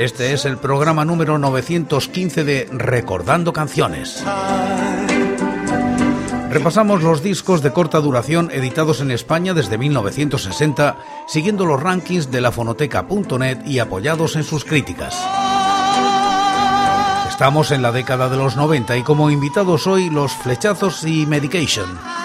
Este es el programa número 915 de Recordando Canciones. Repasamos los discos de corta duración editados en España desde 1960, siguiendo los rankings de la fonoteca.net y apoyados en sus críticas. Estamos en la década de los 90 y como invitados hoy los flechazos y Medication.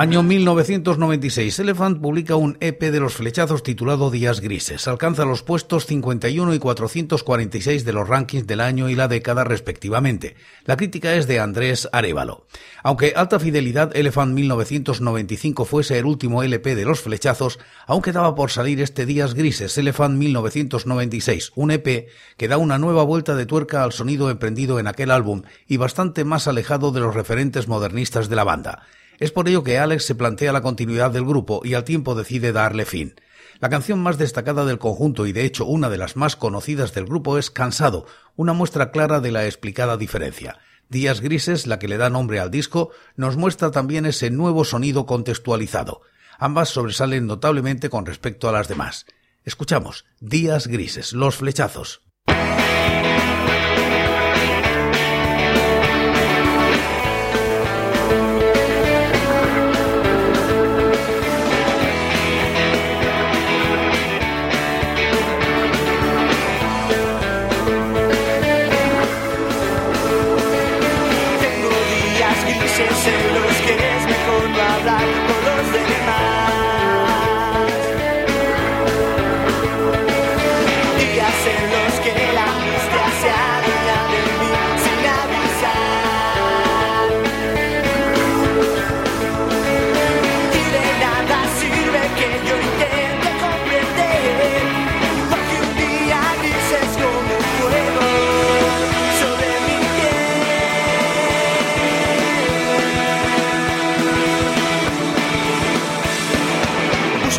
Año 1996. Elephant publica un EP de los flechazos titulado Días Grises. Alcanza los puestos 51 y 446 de los rankings del año y la década respectivamente. La crítica es de Andrés Arevalo. Aunque Alta Fidelidad Elephant 1995 fuese el último LP de los flechazos, aún quedaba por salir este Días Grises Elephant 1996, un EP que da una nueva vuelta de tuerca al sonido emprendido en aquel álbum y bastante más alejado de los referentes modernistas de la banda. Es por ello que Alex se plantea la continuidad del grupo y al tiempo decide darle fin. La canción más destacada del conjunto y de hecho una de las más conocidas del grupo es Cansado, una muestra clara de la explicada diferencia. Días Grises, la que le da nombre al disco, nos muestra también ese nuevo sonido contextualizado. Ambas sobresalen notablemente con respecto a las demás. Escuchamos Días Grises, Los Flechazos.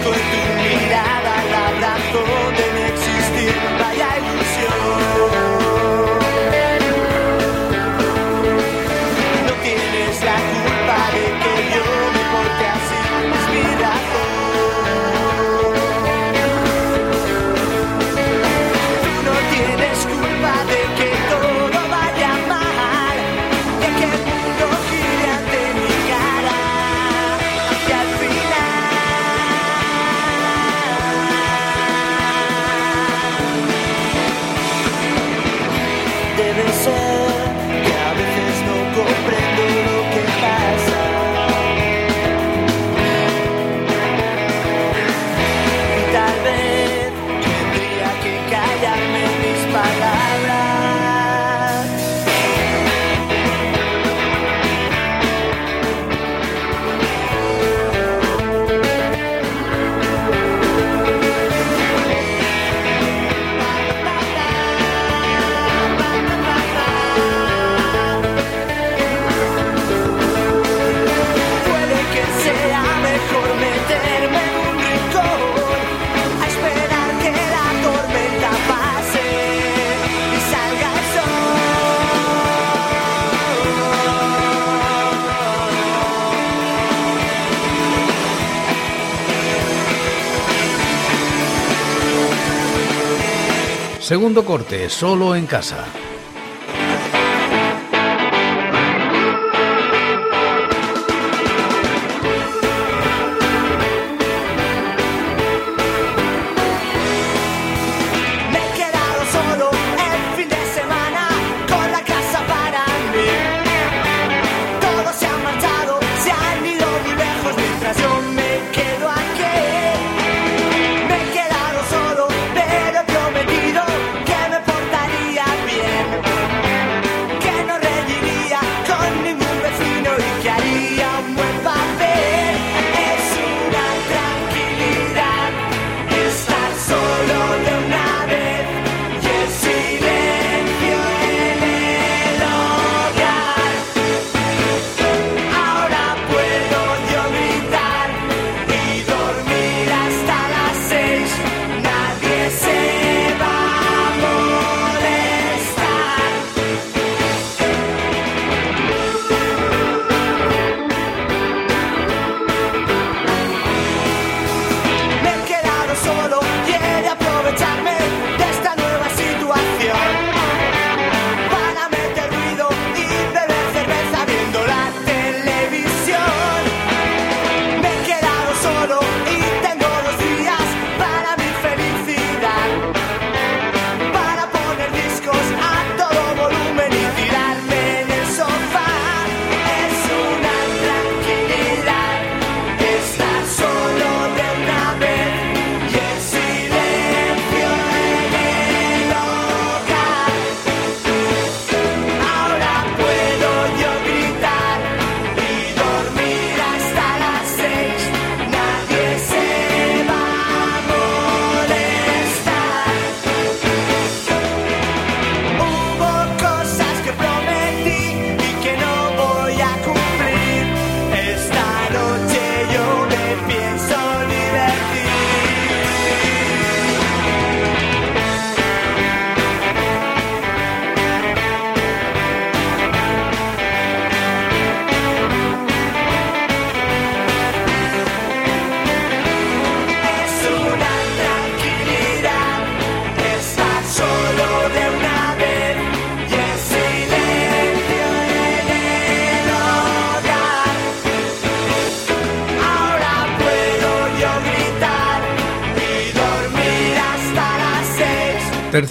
Solo en casa. me quedaron solo, pero prometido que me portaría bien.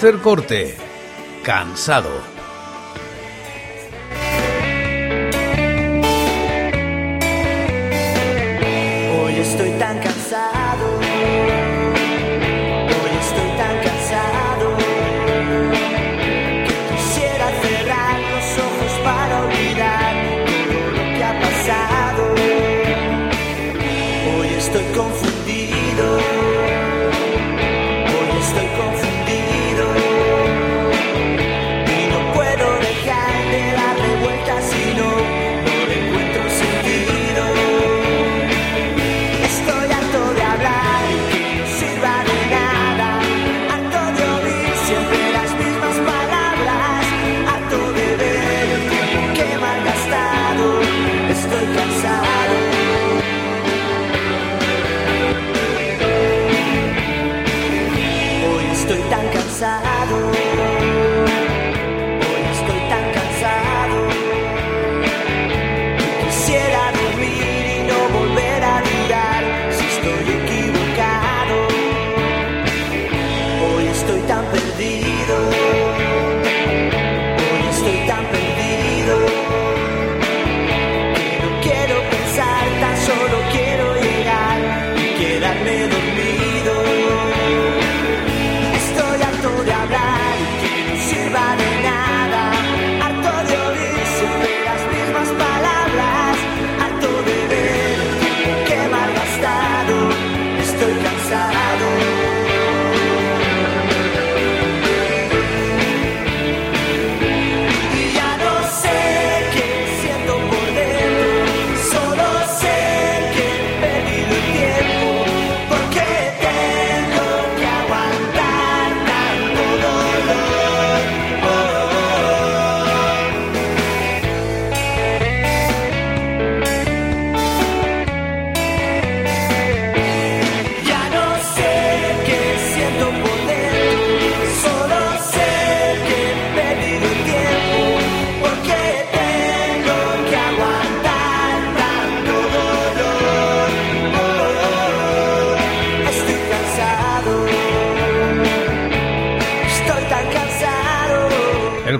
Tercer corte. Cansado. Hoy estoy tan cansado. Hoy estoy tan cansado. Que quisiera cerrar los ojos para olvidar todo lo que ha pasado. Hoy estoy confundido.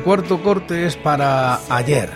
cuarto corte es para ayer.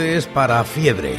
es para fiebre.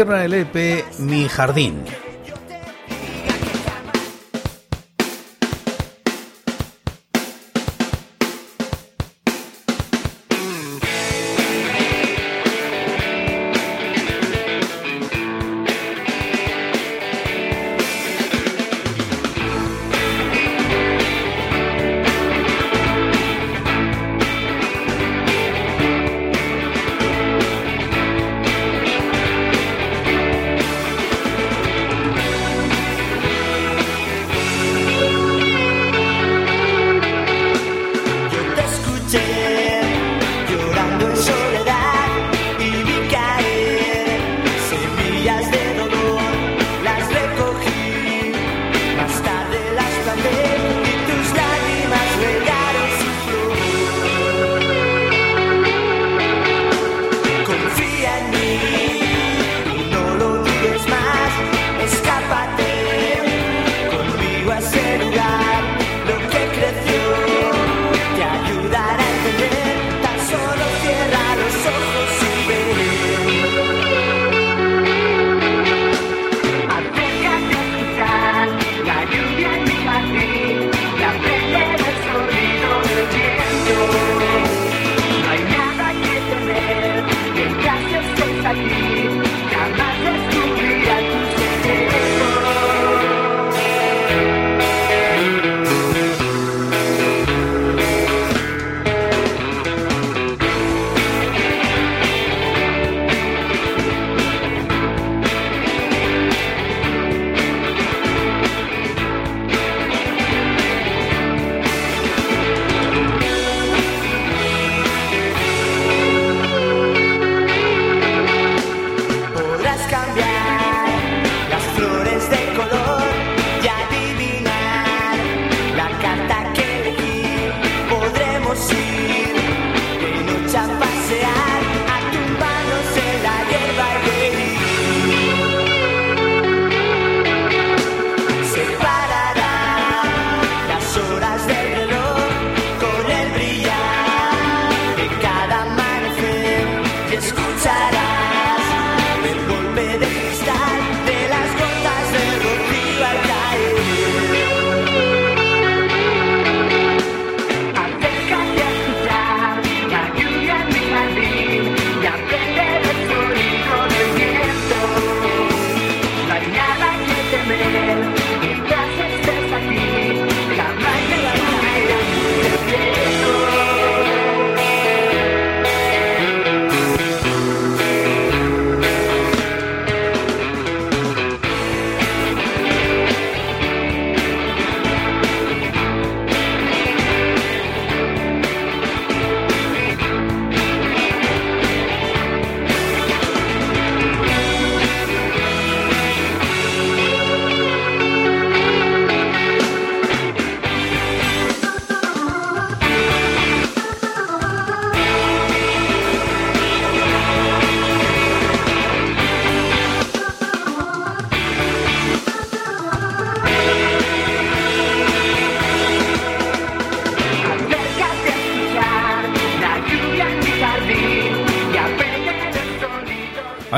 Cierra el EP Mi Jardín.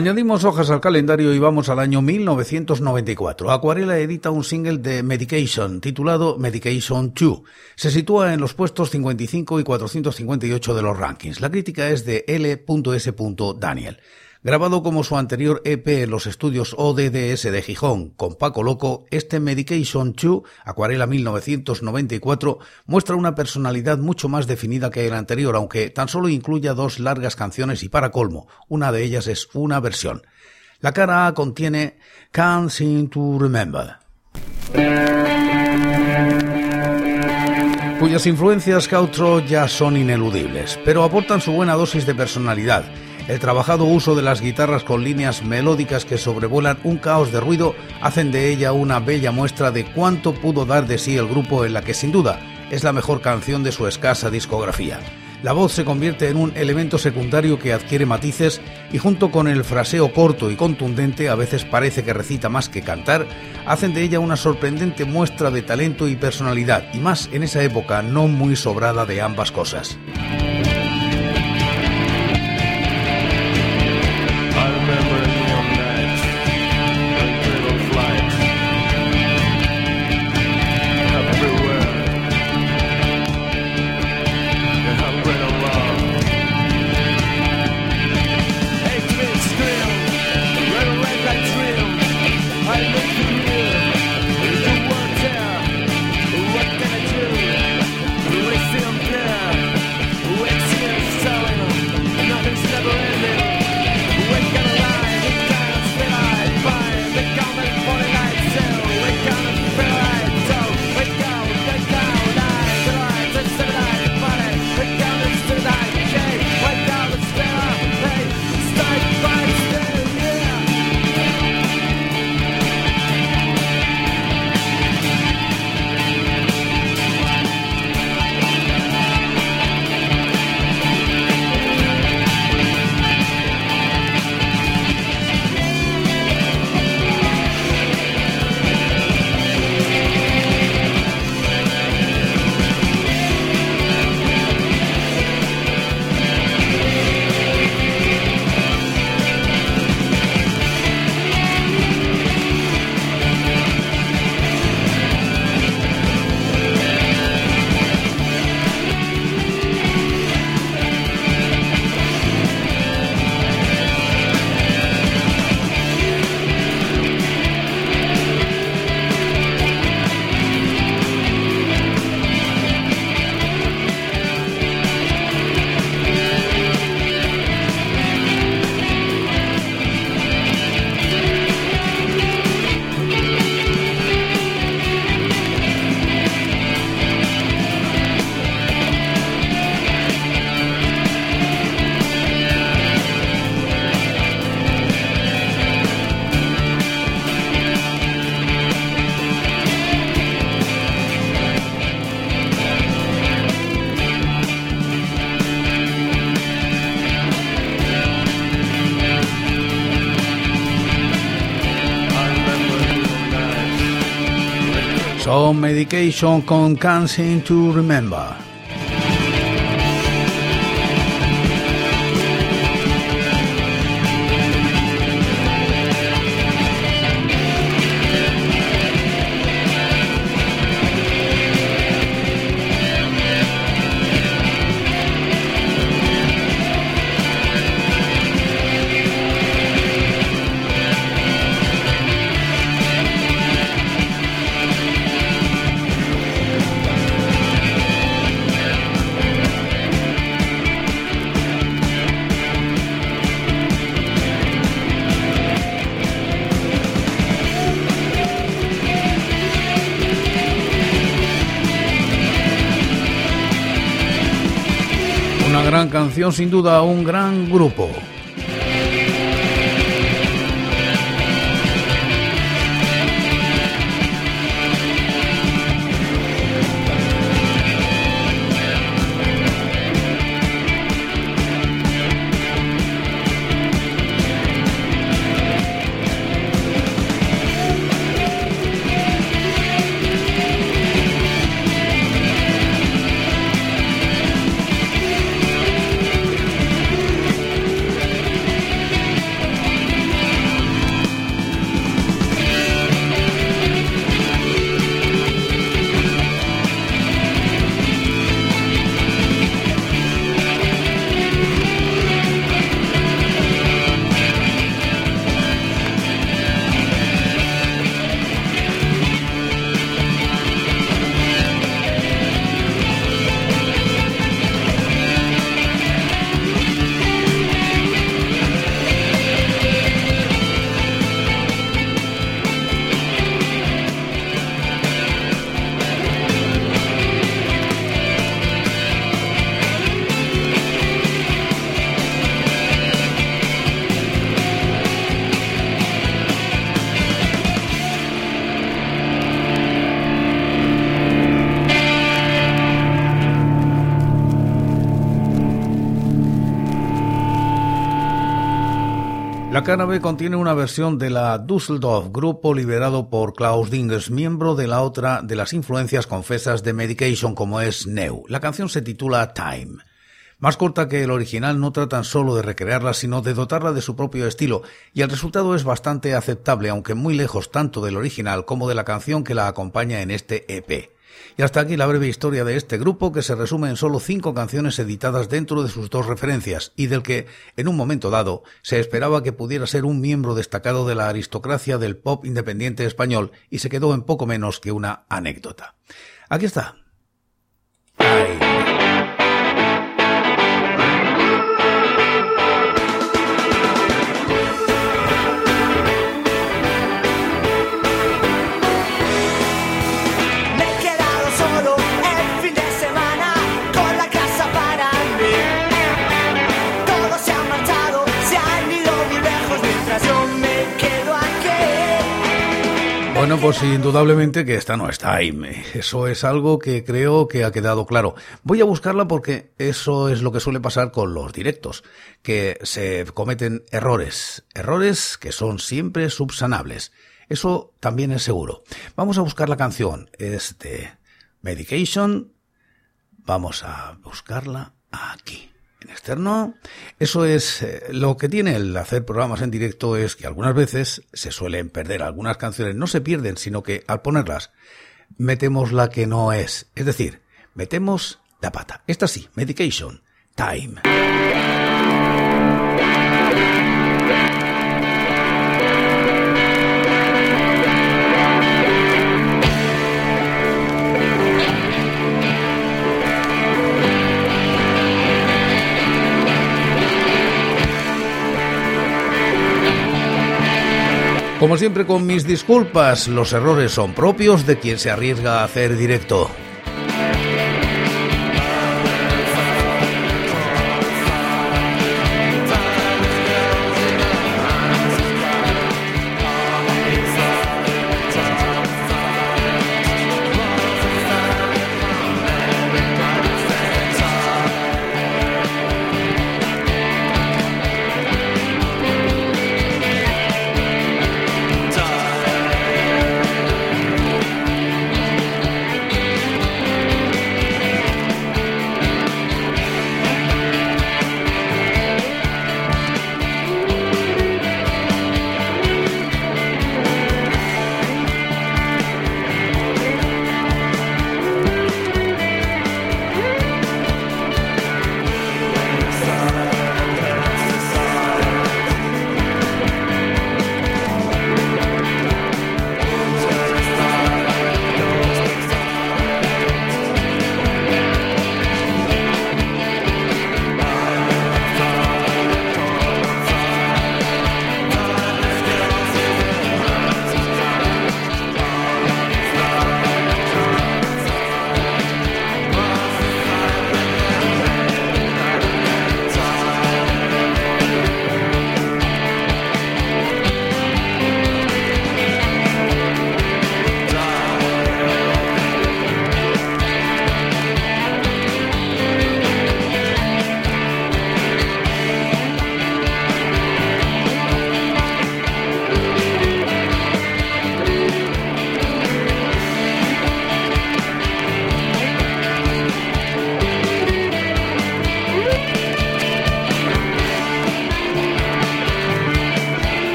Añadimos hojas al calendario y vamos al año 1994. Acuarela edita un single de Medication titulado Medication 2. Se sitúa en los puestos 55 y 458 de los rankings. La crítica es de L.S. Daniel. Grabado como su anterior EP en los estudios ODDS de Gijón con Paco Loco, este Medication 2, Acuarela 1994, muestra una personalidad mucho más definida que el anterior, aunque tan solo incluya dos largas canciones y para colmo, una de ellas es una versión. La cara A contiene Can't Seem to Remember cuyas influencias cautro ya son ineludibles, pero aportan su buena dosis de personalidad el trabajado uso de las guitarras con líneas melódicas que sobrevuelan un caos de ruido hacen de ella una bella muestra de cuánto pudo dar de sí el grupo en la que sin duda es la mejor canción de su escasa discografía. La voz se convierte en un elemento secundario que adquiere matices y junto con el fraseo corto y contundente, a veces parece que recita más que cantar, hacen de ella una sorprendente muestra de talento y personalidad, y más en esa época no muy sobrada de ambas cosas. Son Medication con Can't Seem to Remember. Canción, sin duda un gran grupo. La cara B contiene una versión de la Dusseldorf, grupo liberado por Klaus Dingers, miembro de la otra de las influencias confesas de Medication como es Neu. La canción se titula Time. Más corta que el original, no tratan solo de recrearla, sino de dotarla de su propio estilo, y el resultado es bastante aceptable, aunque muy lejos tanto del original como de la canción que la acompaña en este EP. Y hasta aquí la breve historia de este grupo que se resume en solo cinco canciones editadas dentro de sus dos referencias y del que, en un momento dado, se esperaba que pudiera ser un miembro destacado de la aristocracia del pop independiente español y se quedó en poco menos que una anécdota. Aquí está. Bueno, pues indudablemente que esta no está ahí. Eso es algo que creo que ha quedado claro. Voy a buscarla porque eso es lo que suele pasar con los directos, que se cometen errores, errores que son siempre subsanables. Eso también es seguro. Vamos a buscar la canción. Es de Medication. Vamos a buscarla aquí en externo. Eso es eh, lo que tiene el hacer programas en directo es que algunas veces se suelen perder algunas canciones, no se pierden, sino que al ponerlas metemos la que no es, es decir, metemos la pata. Esta sí, Medication, Time. Como siempre con mis disculpas, los errores son propios de quien se arriesga a hacer directo.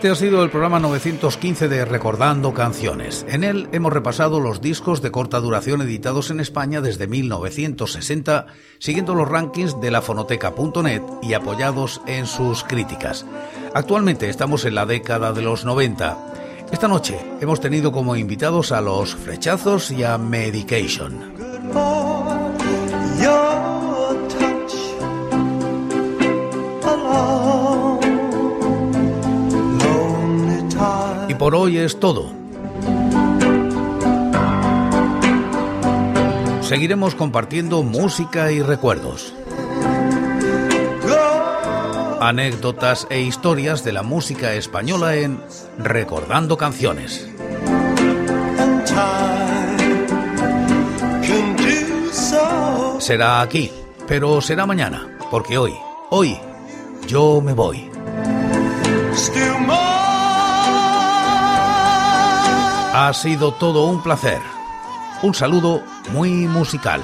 Este ha sido el programa 915 de Recordando Canciones. En él hemos repasado los discos de corta duración editados en España desde 1960, siguiendo los rankings de la fonoteca.net y apoyados en sus críticas. Actualmente estamos en la década de los 90. Esta noche hemos tenido como invitados a los Flechazos y a Medication. Por hoy es todo. Seguiremos compartiendo música y recuerdos. Anécdotas e historias de la música española en Recordando Canciones. Será aquí, pero será mañana, porque hoy, hoy, yo me voy. Ha sido todo un placer. Un saludo muy musical.